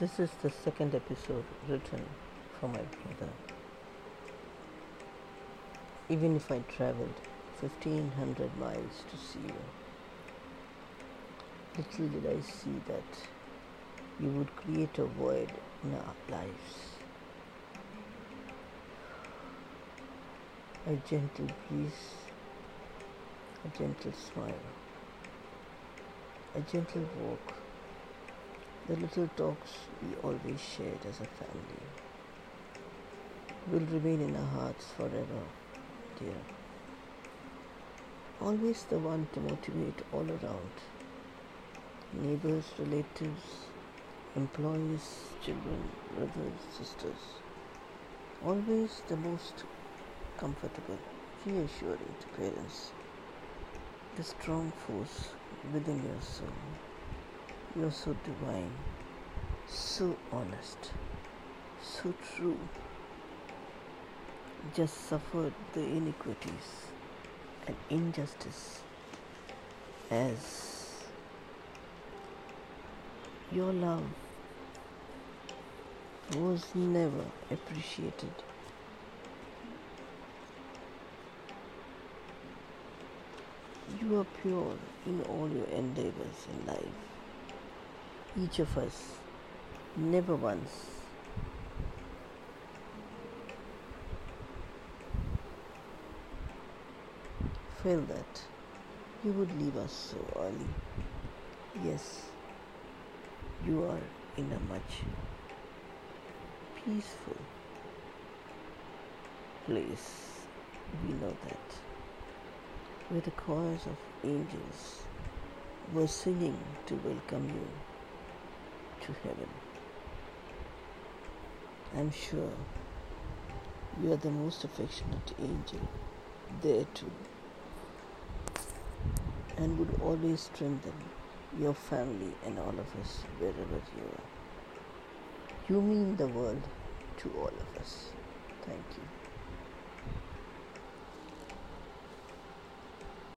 This is the second episode written for my brother. Even if I traveled 1500 miles to see you, little did I see that you would create a void in our lives. A gentle breeze, a gentle smile, a gentle walk, the little talks we always shared as a family will remain in our hearts forever, dear. Always the one to motivate all around neighbors, relatives, employees, children, brothers, sisters. Always the most comfortable, reassuring to parents. The strong force within your soul. You're so divine, so honest, so true. Just suffered the iniquities and injustice as your love was never appreciated. You are pure in all your endeavors in life. Each of us never once felt that you would leave us so early. Yes, you are in a much peaceful place. We know that. Where the choirs of angels were singing to welcome you to heaven. I'm sure you are the most affectionate angel there too and would always strengthen your family and all of us wherever you are. You mean the world to all of us. Thank you.